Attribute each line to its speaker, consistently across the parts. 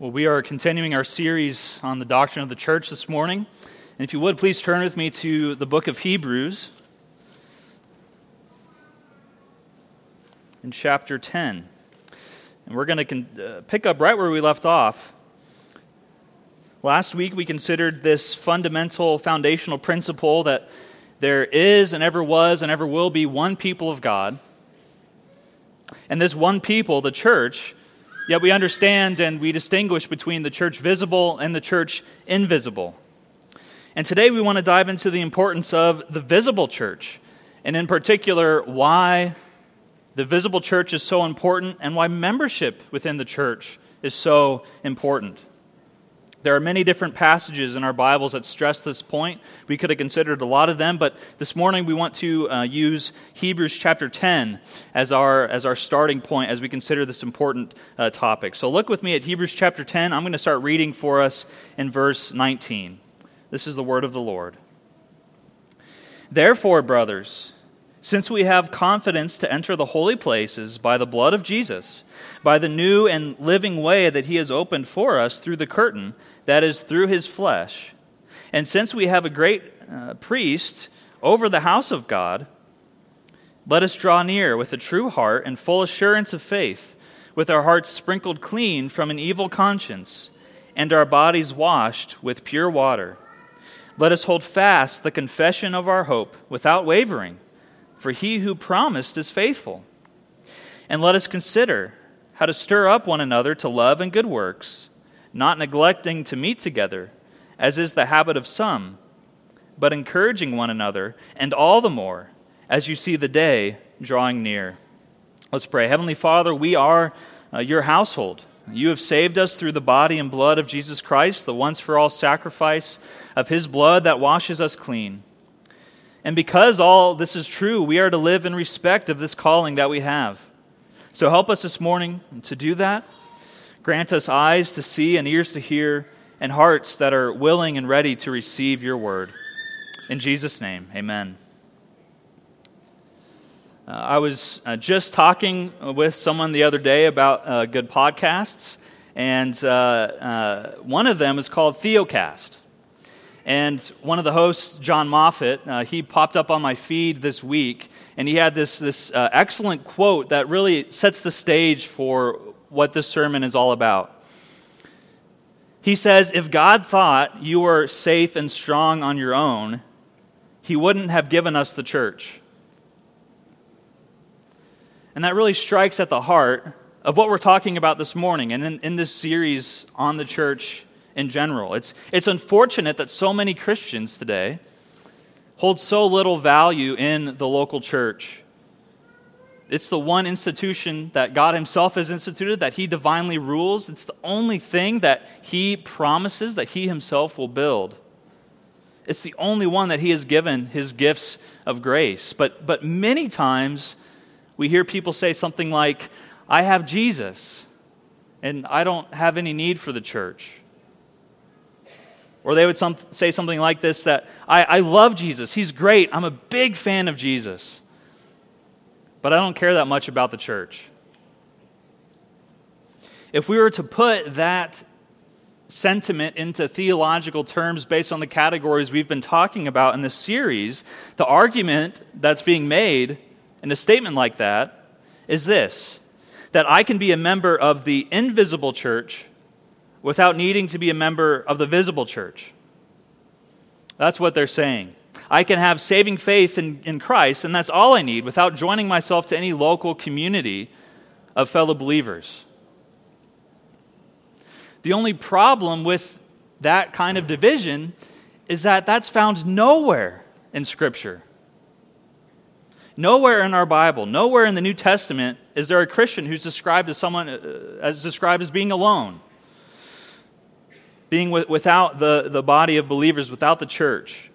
Speaker 1: Well, we are continuing our series on the doctrine of the church this morning. And if you would, please turn with me to the book of Hebrews in chapter 10. And we're going to con- uh, pick up right where we left off. Last week, we considered this fundamental foundational principle that there is and ever was and ever will be one people of God. And this one people, the church, Yet we understand and we distinguish between the church visible and the church invisible. And today we want to dive into the importance of the visible church, and in particular, why the visible church is so important and why membership within the church is so important. There are many different passages in our Bibles that stress this point. We could have considered a lot of them, but this morning we want to uh, use Hebrews chapter 10 as our, as our starting point as we consider this important uh, topic. So look with me at Hebrews chapter 10. I'm going to start reading for us in verse 19. This is the word of the Lord. Therefore, brothers, since we have confidence to enter the holy places by the blood of Jesus, by the new and living way that he has opened for us through the curtain, that is, through his flesh, and since we have a great uh, priest over the house of God, let us draw near with a true heart and full assurance of faith, with our hearts sprinkled clean from an evil conscience, and our bodies washed with pure water. Let us hold fast the confession of our hope without wavering for he who promised is faithful. And let us consider how to stir up one another to love and good works, not neglecting to meet together, as is the habit of some, but encouraging one another, and all the more as you see the day drawing near. Let's pray. Heavenly Father, we are uh, your household. You have saved us through the body and blood of Jesus Christ, the once for all sacrifice of his blood that washes us clean. And because all this is true, we are to live in respect of this calling that we have. So help us this morning to do that. Grant us eyes to see and ears to hear, and hearts that are willing and ready to receive your word. In Jesus' name, amen. Uh, I was uh, just talking with someone the other day about uh, good podcasts, and uh, uh, one of them is called Theocast. And one of the hosts, Jon Moffitt, uh, he popped up on my feed this week, and he had this, this excellent quote that really sets the stage for what this sermon is all about. He says, If God thought you were safe and strong on your own, he wouldn't have given us the church. And that really strikes at the heart of what we're talking about this morning and in, in this series on the church in general. It's, it's unfortunate that so many Christians today hold so little value in the local church. It's the one institution that God Himself has instituted, that He divinely rules. It's the only thing that He promises that He Himself will build. It's the only one that He has given His gifts of grace. But, but many times we hear people say something like, I have Jesus, and I don't have any need for the church. Or they would some, say something like this that I, I love Jesus. He's great. I'm a big fan of Jesus. But I don't care that much about the church. If we were to put that sentiment into theological terms based on the categories we've been talking about in this series, the argument that's being made in a statement like that is this that I can be a member of the invisible church without needing to be a member of the visible church. That's what they're saying. I can have saving faith in, in Christ, and that's all I need without joining myself to any local community of fellow believers. The only problem with that kind of division is that that's found nowhere in Scripture. Nowhere in our Bible, nowhere in the New Testament is there a Christian who's described as someone uh, as described as being alone being without the, the body of believers, without the church.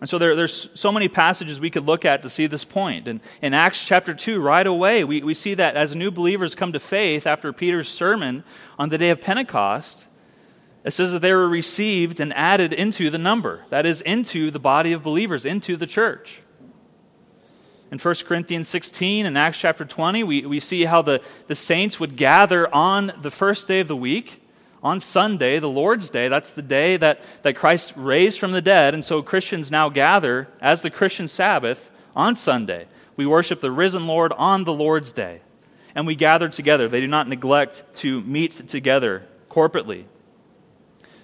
Speaker 1: And so there, there's so many passages we could look at to see this point. And in Acts chapter 2, right away, we, we see that as new believers come to faith after Peter's sermon on the day of Pentecost, it says that they were received and added into the number. That is, into the body of believers, into the church. In 1 Corinthians 16 and Acts chapter 20, we, we see how the, the saints would gather on the first day of the week on Sunday, the Lord's Day, that's the day that, that Christ raised from the dead. And so Christians now gather as the Christian Sabbath on Sunday. We worship the risen Lord on the Lord's Day. And we gather together. They do not neglect to meet together corporately.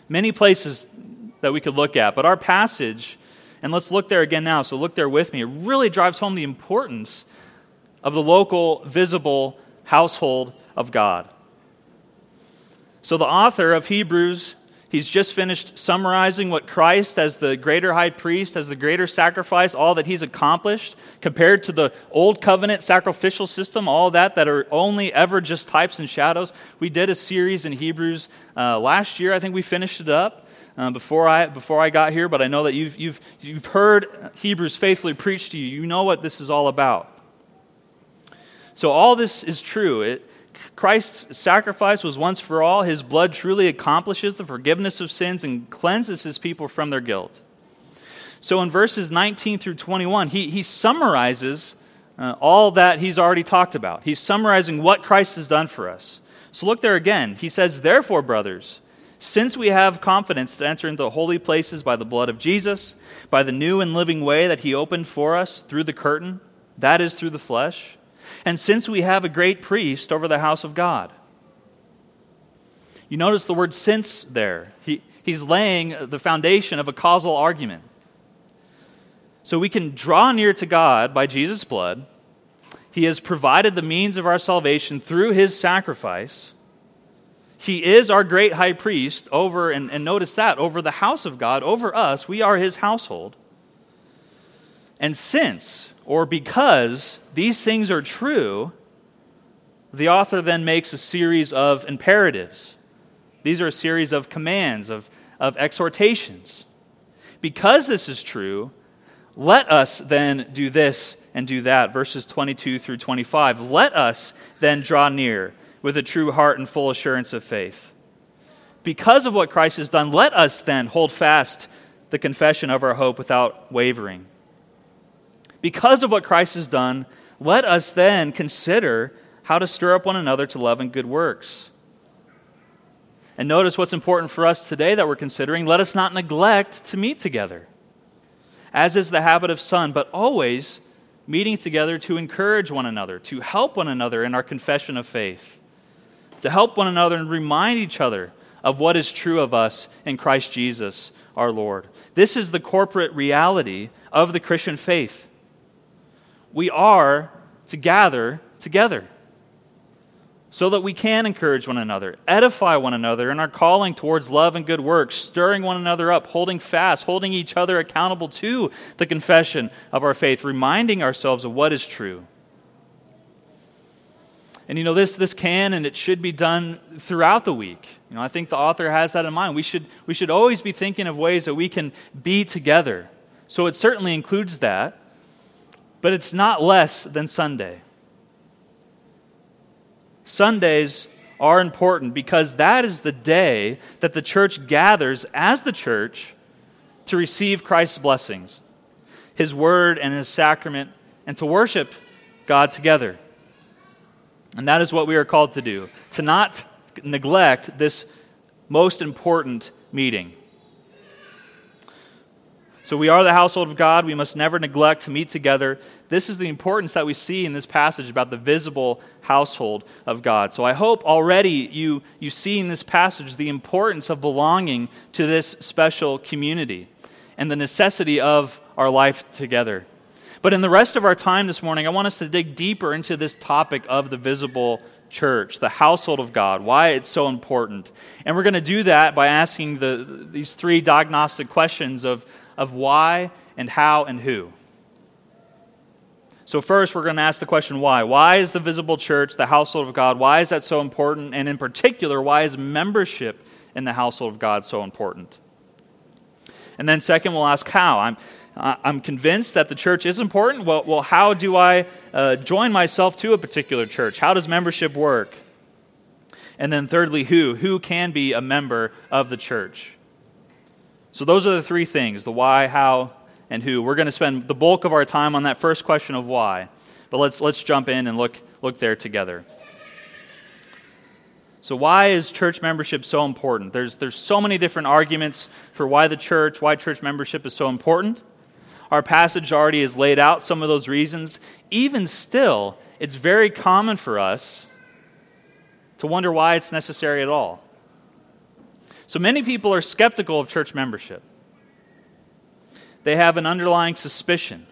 Speaker 1: Many places that we could look at, but our passage, and let's look there again now, so look there with me, it really drives home the importance of the local, visible household of God. So, the author of Hebrews, he's just finished summarizing what Christ, as the greater high priest, as the greater sacrifice, all that he's accomplished, compared to the old covenant sacrificial system, all that that are only ever just types and shadows. We did a series in Hebrews uh, last year. I think we finished it up. Uh, before, I, before I got here, but I know that you've, you've, you've heard Hebrews faithfully preached to you. You know what this is all about. So, all this is true. It, Christ's sacrifice was once for all. His blood truly accomplishes the forgiveness of sins and cleanses his people from their guilt. So in verses 19 through 21, he, he summarizes uh, all that he's already talked about. He's summarizing what Christ has done for us. So look there again. He says, Therefore, brothers, since we have confidence to enter into holy places by the blood of Jesus, by the new and living way that he opened for us through the curtain, that is, through the flesh, and since we have a great priest over the house of God. You notice the word since there. He, he's laying the foundation of a causal argument. So we can draw near to God by Jesus' blood. He has provided the means of our salvation through his sacrifice. He is our great high priest over, and, and notice that, over the house of God, over us. We are his household. And since or because these things are true, the author then makes a series of imperatives. These are a series of commands, of, of exhortations. Because this is true, let us then do this and do that. Verses 22 through 25. Let us then draw near with a true heart and full assurance of faith. Because of what Christ has done, let us then hold fast the confession of our hope without wavering. Because of what Christ has done, let us then consider how to stir up one another to love and good works. And notice what's important for us today that we're considering. Let us not neglect to meet together, as is the habit of some, but always meeting together to encourage one another, to help one another in our confession of faith, to help one another and remind each other of what is true of us in Christ Jesus our Lord. This is the corporate reality of the Christian faith we are to gather together so that we can encourage one another, edify one another in our calling towards love and good works, stirring one another up, holding fast, holding each other accountable to the confession of our faith, reminding ourselves of what is true. And you know, this, this can and it should be done throughout the week. You know, I think the author has that in mind. We should, we should always be thinking of ways that we can be together. So it certainly includes that but it's not less than Sunday. Sundays are important because that is the day that the church gathers as the church to receive Christ's blessings, his word and his sacrament, and to worship God together. And that is what we are called to do to not neglect this most important meeting. So we are the household of God. We must never neglect to meet together. This is the importance that we see in this passage about the visible household of God. So I hope already you, you see in this passage the importance of belonging to this special community and the necessity of our life together. But in the rest of our time this morning, I want us to dig deeper into this topic of the visible church, the household of God, why it's so important. And we're going to do that by asking the, these three diagnostic questions of of why and how and who. So, first, we're going to ask the question why. Why is the visible church, the household of God, why is that so important? And in particular, why is membership in the household of God so important? And then, second, we'll ask how. I'm, I'm convinced that the church is important. Well, well how do I uh, join myself to a particular church? How does membership work? And then, thirdly, who? Who can be a member of the church? So, those are the three things the why, how, and who. We're going to spend the bulk of our time on that first question of why. But let's, let's jump in and look, look there together. So, why is church membership so important? There's, there's so many different arguments for why the church, why church membership is so important. Our passage already has laid out some of those reasons. Even still, it's very common for us to wonder why it's necessary at all. So, many people are skeptical of church membership. They have an underlying suspicion.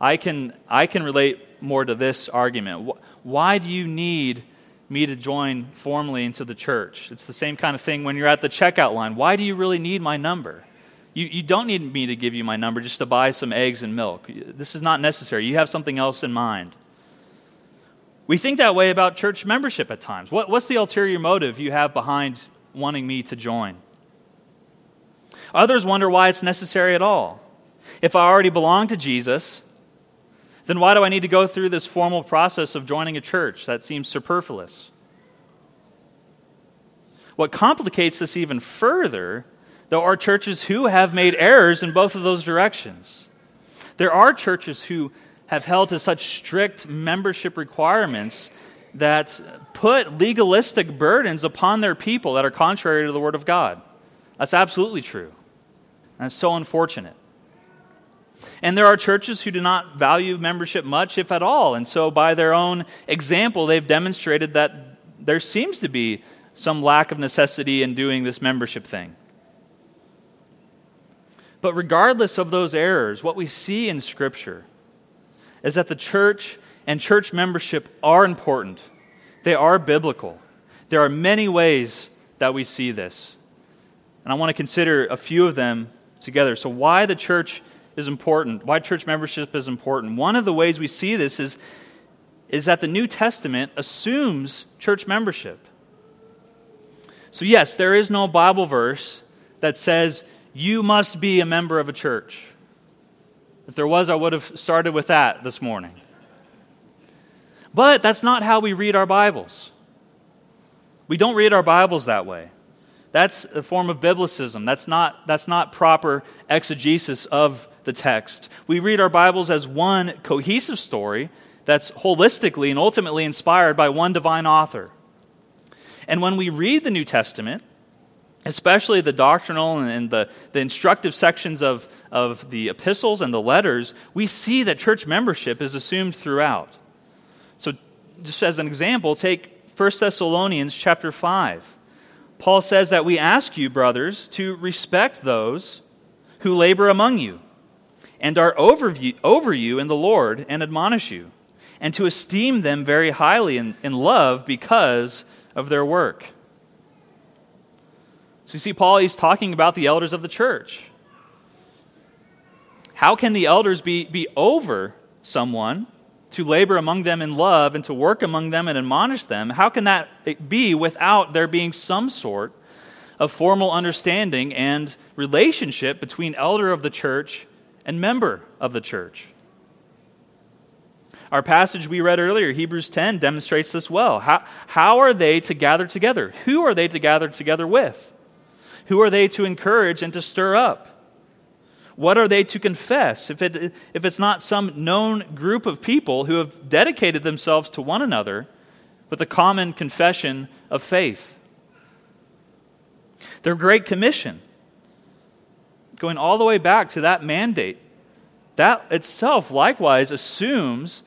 Speaker 1: I can, I can relate more to this argument. Why do you need me to join formally into the church. It's the same kind of thing when you're at the checkout line. Why do you really need my number? You, you don't need me to give you my number just to buy some eggs and milk. This is not necessary. You have something else in mind. We think that way about church membership at times. What, what's the ulterior motive you have behind wanting me to join? Others wonder why it's necessary at all. If I already belong to Jesus, then why do I need to go through this formal process of joining a church? That seems superfluous. What complicates this even further, though, are churches who have made errors in both of those directions. There are churches who have held to such strict membership requirements that put legalistic burdens upon their people that are contrary to the Word of God. That's absolutely true. And it's so unfortunate. And there are churches who do not value membership much, if at all. And so, by their own example, they've demonstrated that there seems to be some lack of necessity in doing this membership thing. But regardless of those errors, what we see in Scripture is that the church and church membership are important, they are biblical. There are many ways that we see this. And I want to consider a few of them together. So, why the church is important, why church membership is important. One of the ways we see this is, is that the New Testament assumes church membership. So, yes, there is no Bible verse that says you must be a member of a church. If there was, I would have started with that this morning. But that's not how we read our Bibles. We don't read our Bibles that way. That's a form of biblicism. That's not, that's not proper exegesis of the text. We read our Bibles as one cohesive story that's holistically and ultimately inspired by one divine author. And when we read the New Testament, especially the doctrinal and the, the instructive sections of, of the epistles and the letters, we see that church membership is assumed throughout. Just as an example, take 1 Thessalonians chapter 5. Paul says that we ask you, brothers, to respect those who labor among you and are over you, over you in the Lord and admonish you, and to esteem them very highly in, in love because of their work. So you see, Paul, he's talking about the elders of the church. How can the elders be, be over someone to labor among them in love and to work among them and admonish them? How can that be without there being some sort of formal understanding and relationship between elder of the church and member of the church. Our passage we read earlier, Hebrews 10, demonstrates this well. How, how are they to gather together? Who are they to gather together with? Who are they to encourage and to stir up? What are they to confess if, it, if it's not some known group of people who have dedicated themselves to one another with a common confession of faith? Their Great Commission going all the way back to that mandate, that itself likewise assumes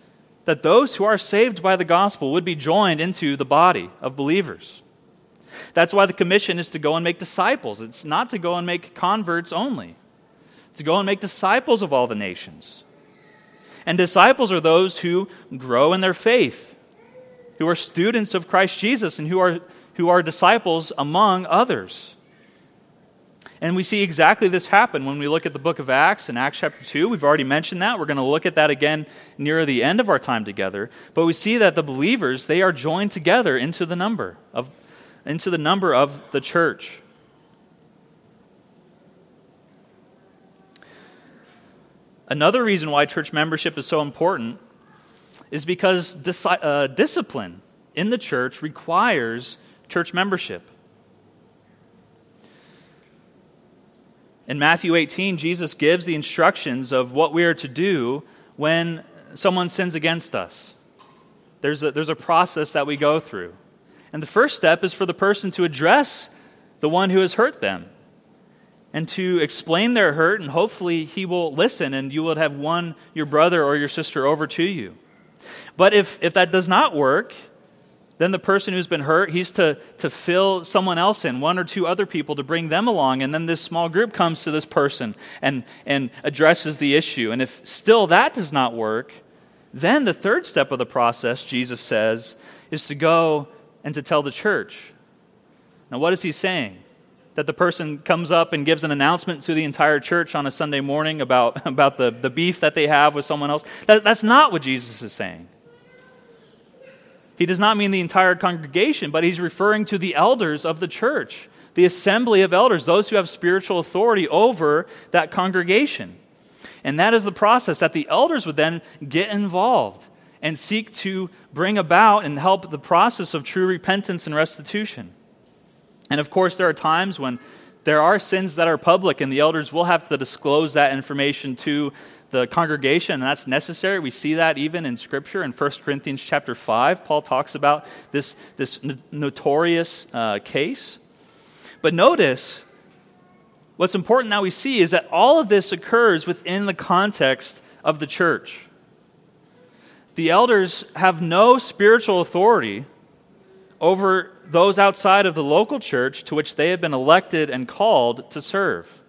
Speaker 1: that those who are saved by the gospel would be joined into the body of believers. That's why the commission is to go and make disciples. It's not to go and make converts only, to go and make disciples of all the nations. And disciples are those who grow in their faith, who are students of Christ Jesus, and who are, who are disciples among others. And we see exactly this happen when we look at the book of Acts in Acts chapter 2. We've already mentioned that. We're going to look at that again near the end of our time together. But we see that the believers, they are joined together into the number of into the number of the church. Another reason why church membership is so important is because dis- uh, discipline in the church requires church membership. In Matthew 18, Jesus gives the instructions of what we are to do when someone sins against us. There's a, there's a process that we go through. And the first step is for the person to address the one who has hurt them and to explain their hurt, and hopefully he will listen and you will have won your brother or your sister over to you. But if, if that does not work, then the person who's been hurt, he's to, to fill someone else in, one or two other people, to bring them along. And then this small group comes to this person and, and addresses the issue. And if still that does not work, then the third step of the process, Jesus says, is to go and to tell the church. Now, what is he saying? That the person comes up and gives an announcement to the entire church on a Sunday morning about, about the, the beef that they have with someone else? That, that's not what Jesus is saying. He does not mean the entire congregation, but he's referring to the elders of the church, the assembly of elders, those who have spiritual authority over that congregation. And that is the process that the elders would then get involved and seek to bring about and help the process of true repentance and restitution. And of course, there are times when there are sins that are public, and the elders will have to disclose that information to the congregation, and that's necessary. We see that even in Scripture. In 1 Corinthians chapter 5, Paul talks about this, this notorious uh, case. But notice, what's important that we see is that all of this occurs within the context of the church. The elders have no spiritual authority over those outside of the local church to which they have been elected and called to serve.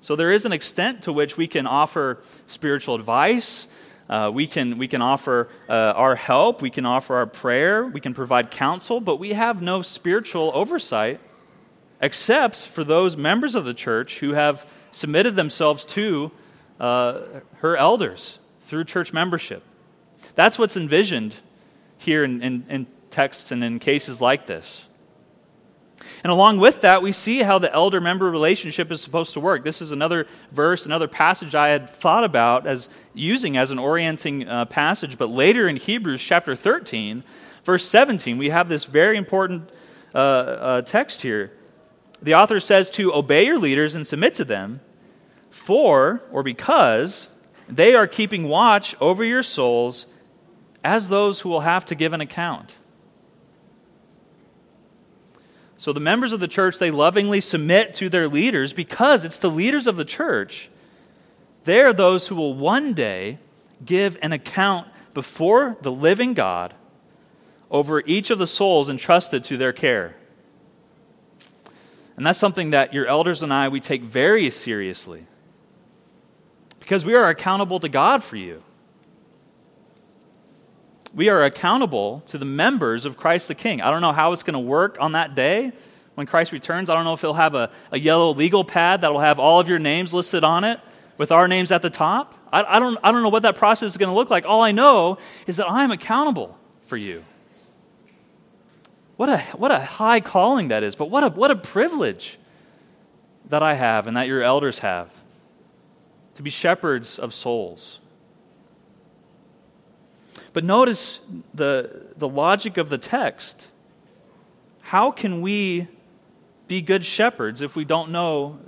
Speaker 1: So there is an extent to which we can offer spiritual advice. Uh, we, can, we can offer uh, our help. We can offer our prayer. We can provide counsel, but we have no spiritual oversight except for those members of the church who have submitted themselves to uh, her elders through church membership. That's what's envisioned here in, in, in texts and in cases like this. And along with that, we see how the elder member relationship is supposed to work. This is another verse, another passage I had thought about as using as an orienting uh, passage. But later in Hebrews chapter 13, verse 17, we have this very important uh, uh, text here. The author says to obey your leaders and submit to them, for or because they are keeping watch over your souls as those who will have to give an account. So the members of the church, they lovingly submit to their leaders because it's the leaders of the church. They're those who will one day give an account before the living God over each of the souls entrusted to their care. And that's something that your elders and I, we take very seriously because we are accountable to God for you we are accountable to the members of Christ the King. I don't know how it's going to work on that day when Christ returns. I don't know if he'll have a, a yellow legal pad that'll have all of your names listed on it with our names at the top. I, I, don't, I don't know what that process is going to look like. All I know is that I'm accountable for you. What a, what a high calling that is, but what a, what a privilege that I have and that your elders have to be shepherds of souls. But notice the, the logic of the text. How can we be good shepherds if we don't know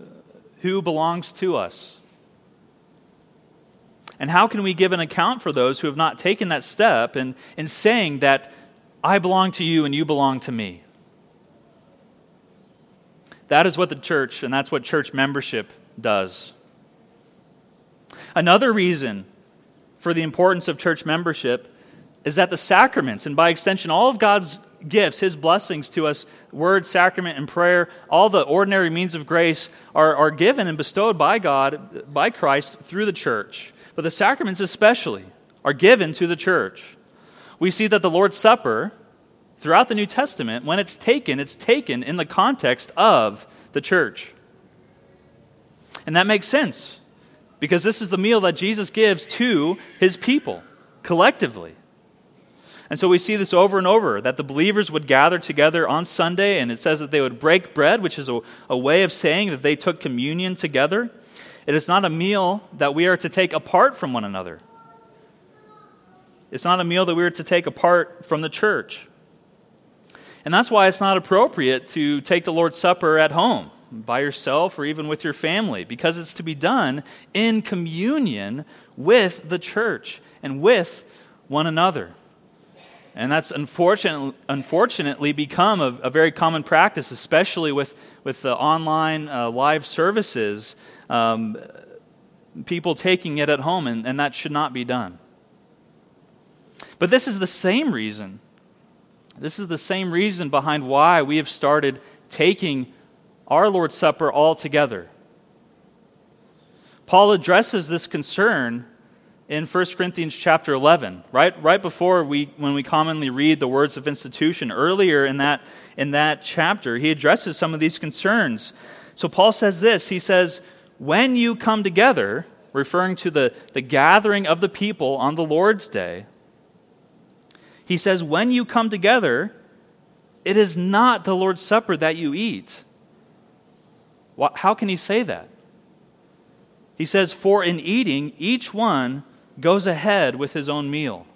Speaker 1: who belongs to us? And how can we give an account for those who have not taken that step in, in saying that I belong to you and you belong to me? That is what the church, and that's what church membership does. Another reason for the importance of church membership is that the sacraments, and by extension, all of God's gifts, his blessings to us, word, sacrament, and prayer, all the ordinary means of grace are, are given and bestowed by God, by Christ, through the church. But the sacraments, especially, are given to the church. We see that the Lord's Supper, throughout the New Testament, when it's taken, it's taken in the context of the church. And that makes sense because this is the meal that Jesus gives to his people collectively. And so we see this over and over that the believers would gather together on Sunday, and it says that they would break bread, which is a, a way of saying that they took communion together. It is not a meal that we are to take apart from one another. It's not a meal that we are to take apart from the church. And that's why it's not appropriate to take the Lord's Supper at home by yourself or even with your family, because it's to be done in communion with the church and with one another. And that's unfortunately, unfortunately become a, a, very common practice, especially with, with the online uh, live services. Um, people taking it at home, and, and that should not be done. But this is the same reason. This is the same reason behind why we have started taking our Lord's Supper all together. Paul addresses this concern in 1 Corinthians chapter 11, right, right before we, when we commonly read the words of institution. Earlier in that, in that chapter, he addresses some of these concerns. So Paul says this He says, When you come together, referring to the, the gathering of the people on the Lord's day, he says, When you come together, it is not the Lord's Supper that you eat. How can he say that? He says, For in eating, each one goes ahead with his own meal.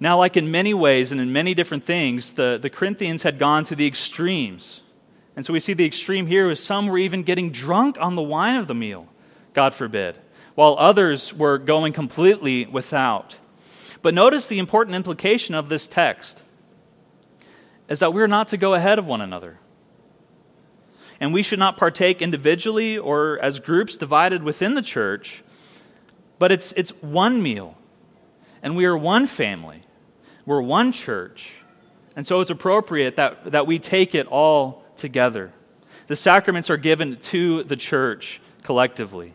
Speaker 1: Now, like in many ways and in many different things, the, the Corinthians had gone to the extremes. And so we see the extreme here is some were even getting drunk on the wine of the meal, God forbid, while others were going completely without. But notice the important implication of this text is that we're not to go ahead of one another and we should not partake individually or as groups divided within the church, but it's, it's one meal, and we are one family. We're one church. And so it's appropriate that, that we take it all together. The sacraments are given to the church collectively.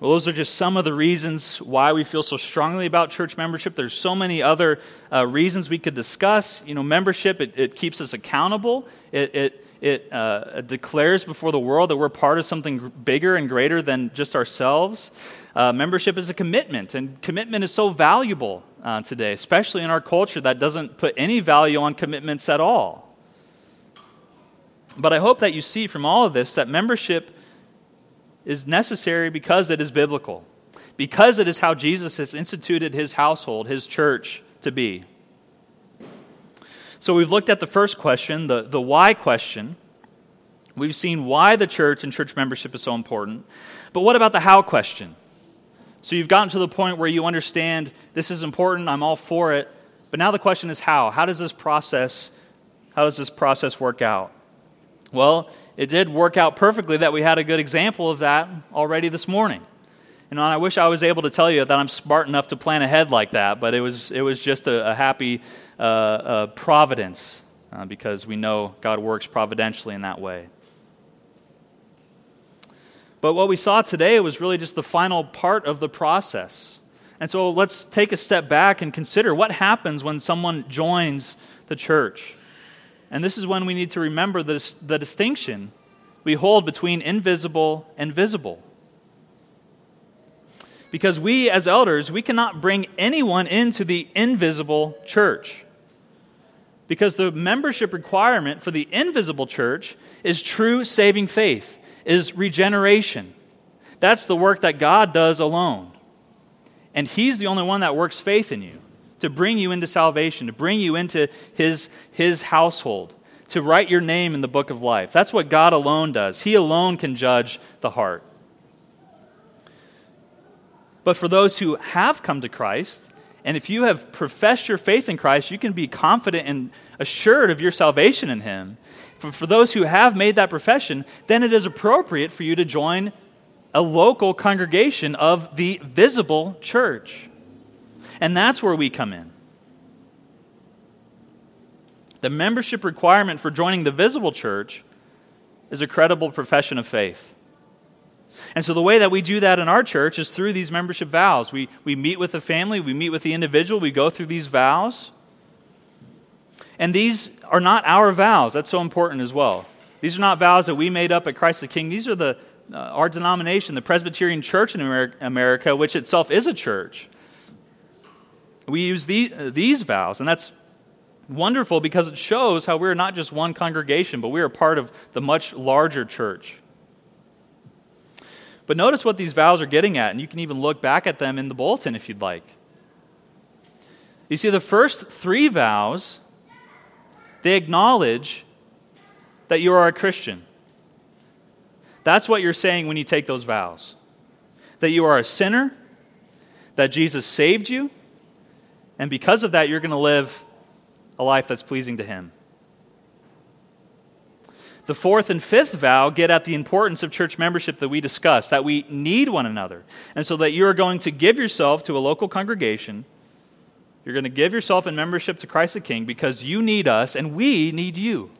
Speaker 1: Well, those are just some of the reasons why we feel so strongly about church membership. There's so many other uh, reasons we could discuss. You know, membership, it, it keeps us accountable. It, it, it uh, declares before the world that we're part of something bigger and greater than just ourselves. Uh, membership is a commitment, and commitment is so valuable uh, today, especially in our culture that doesn't put any value on commitments at all. But I hope that you see from all of this that membership is necessary because it is biblical, because it is how Jesus has instituted his household, his church, to be. So we've looked at the first question, the, the why question. We've seen why the church and church membership is so important. But what about the how question? So you've gotten to the point where you understand this is important, I'm all for it. But now the question is how? How does this process how does this process work out? Well, it did work out perfectly that we had a good example of that already this morning. And I wish I was able to tell you that I'm smart enough to plan ahead like that, but it was, it was just a, a happy uh, uh, providence uh, because we know God works providentially in that way. But what we saw today was really just the final part of the process. And so let's take a step back and consider what happens when someone joins the church. And this is when we need to remember the, the distinction we hold between invisible and visible. Because we, as elders, we cannot bring anyone into the invisible church. Because the membership requirement for the invisible church is true saving faith, is regeneration. That's the work that God does alone. And He's the only one that works faith in you to bring you into salvation, to bring you into his, his household, to write your name in the book of life. That's what God alone does. He alone can judge the heart. But for those who have come to Christ, and if you have professed your faith in Christ, you can be confident and assured of your salvation in Him. For, for those who have made that profession, then it is appropriate for you to join a local congregation of the visible church. And that's where we come in. The membership requirement for joining the visible church is a credible profession of faith. And so, the way that we do that in our church is through these membership vows. We, we meet with the family, we meet with the individual, we go through these vows. And these are not our vows. That's so important as well. These are not vows that we made up at Christ the King. These are the, uh, our denomination, the Presbyterian Church in America, which itself is a church. We use the, uh, these vows, and that's wonderful because it shows how we're not just one congregation, but we are part of the much larger church. But notice what these vows are getting at, and you can even look back at them in the bulletin if you'd like. You see, the first three vows, they acknowledge that you are a Christian. That's what you're saying when you take those vows. that you are a sinner, that Jesus saved you, and because of that, you're going to live a life that's pleasing to Him. The fourth and fifth vow get at the importance of church membership that we discussed, that we need one another. And so that you are going to give yourself to a local congregation. You're going to give yourself in membership to Christ the King because you need us and we need you.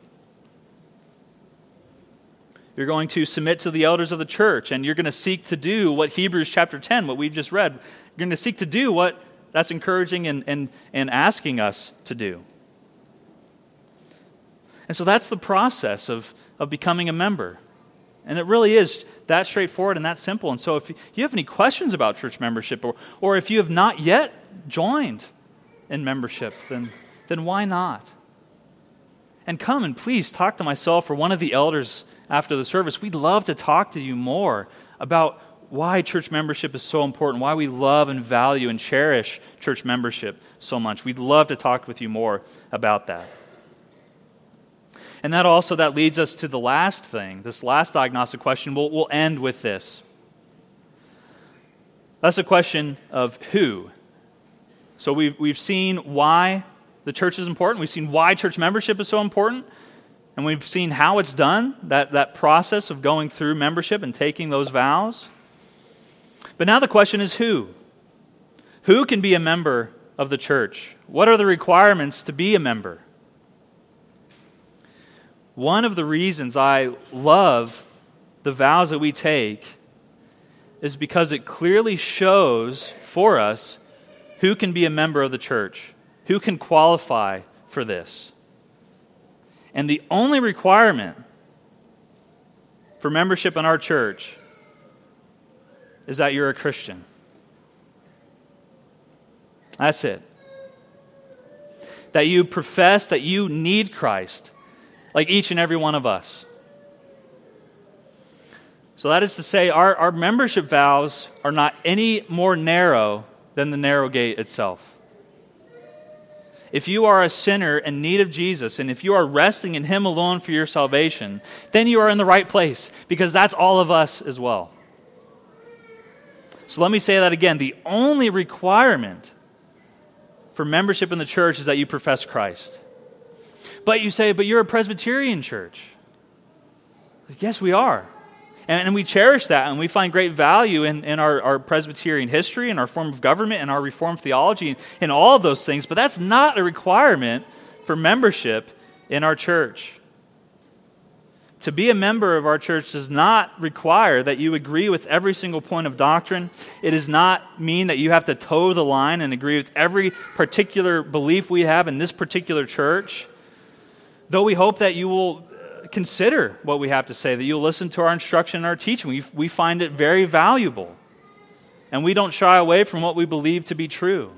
Speaker 1: You're going to submit to the elders of the church and you're going to seek to do what Hebrews chapter 10, what we've just read, you're going to seek to do what that's encouraging and, and, and asking us to do. And so that's the process of, of becoming a member. And it really is that straightforward and that simple. And so if you have any questions about church membership, or, or if you have not yet joined in membership, then, then why not? And come and please talk to myself or one of the elders after the service. We'd love to talk to you more about why church membership is so important, why we love and value and cherish church membership so much. We'd love to talk with you more about that. And that also that leads us to the last thing, this last diagnostic question. We'll, we'll end with this. That's a question of who. So we've, we've seen why the church is important. We've seen why church membership is so important. And we've seen how it's done, that, that process of going through membership and taking those vows. But now the question is who? Who can be a member of the church? What are the requirements to be a member? One of the reasons I love the vows that we take is because it clearly shows for us who can be a member of the church, who can qualify for this. And the only requirement for membership in our church is that you're a Christian. That's it. That you profess that you need Christ, like each and every one of us. So that is to say, our, our membership vows are not any more narrow than the narrow gate itself. If you are a sinner in need of Jesus, and if you are resting in Him alone for your salvation, then you are in the right place, because that's all of us as well. So let me say that again. The only requirement for membership in the church is that you profess Christ. But you say, but you're a Presbyterian church. Yes, we are. And, and, we cherish that, and we find great value in, in our, our Presbyterian history and our form of government and our Reformed theology and all of those things. But that's not a requirement for membership in our church. To be a member of our church does not require that you agree with every single point of doctrine. It does not mean that you have to toe the line and agree with every particular belief we have in this particular church though we hope that you will uh, consider what we have to say, that you'll listen to our instruction and our teaching. We, we find it very valuable. And we don't shy away from what we believe to be true.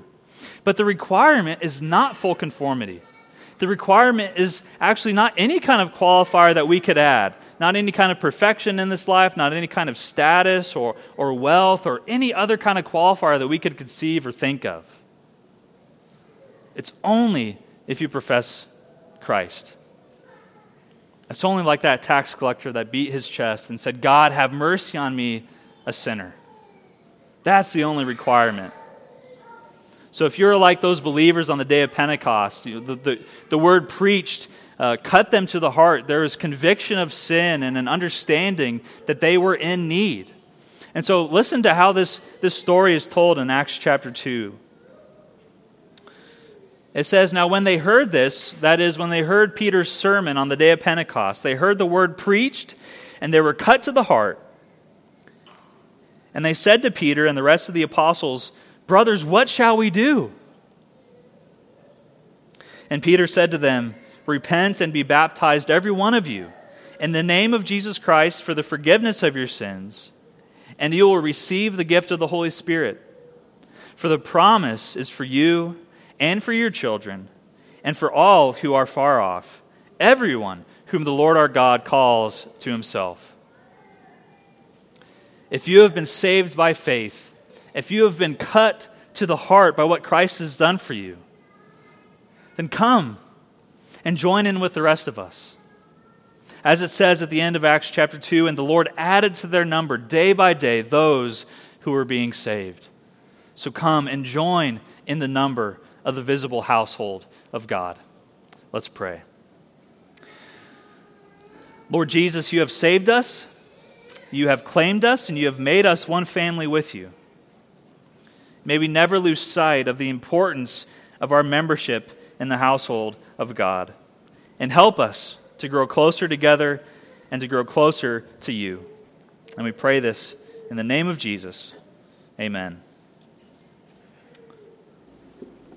Speaker 1: But the requirement is not full conformity. The requirement is actually not any kind of qualifier that we could add, not any kind of perfection in this life, not any kind of status or, or wealth or any other kind of qualifier that we could conceive or think of. It's only if you profess Christ. It's only like that tax collector that beat his chest and said, God, have mercy on me, a sinner. That's the only requirement. So if you're like those believers on the day of Pentecost, you know, the, the, the, word preached uh, cut them to the heart. There was conviction of sin and an understanding that they were in need. And so listen to how this, this story is told in Acts chapter 2. It says, Now when they heard this, that is, when they heard Peter's sermon on the day of Pentecost, they heard the word preached, and they were cut to the heart. And they said to Peter and the rest of the apostles, Brothers, what shall we do? And Peter said to them, Repent and be baptized, every one of you, in the name of Jesus Christ for the forgiveness of your sins, and you will receive the gift of the Holy Spirit. For the promise is for you and for your children, and for all who are far off, everyone whom the Lord our God calls to himself. If you have been saved by faith, if you have been cut to the heart by what Christ has done for you, then come and join in with the rest of us. As it says at the end of Acts chapter 2, and the Lord added to their number day by day those who were being saved. So come and join in the number of the visible household of God. Let's pray. Lord Jesus, you have saved us, you have claimed us, and you have made us one family with you. May we never lose sight of the importance of our membership in the household of God. And help us to grow closer together and to grow closer to you. And we pray this in the name of Jesus. Amen.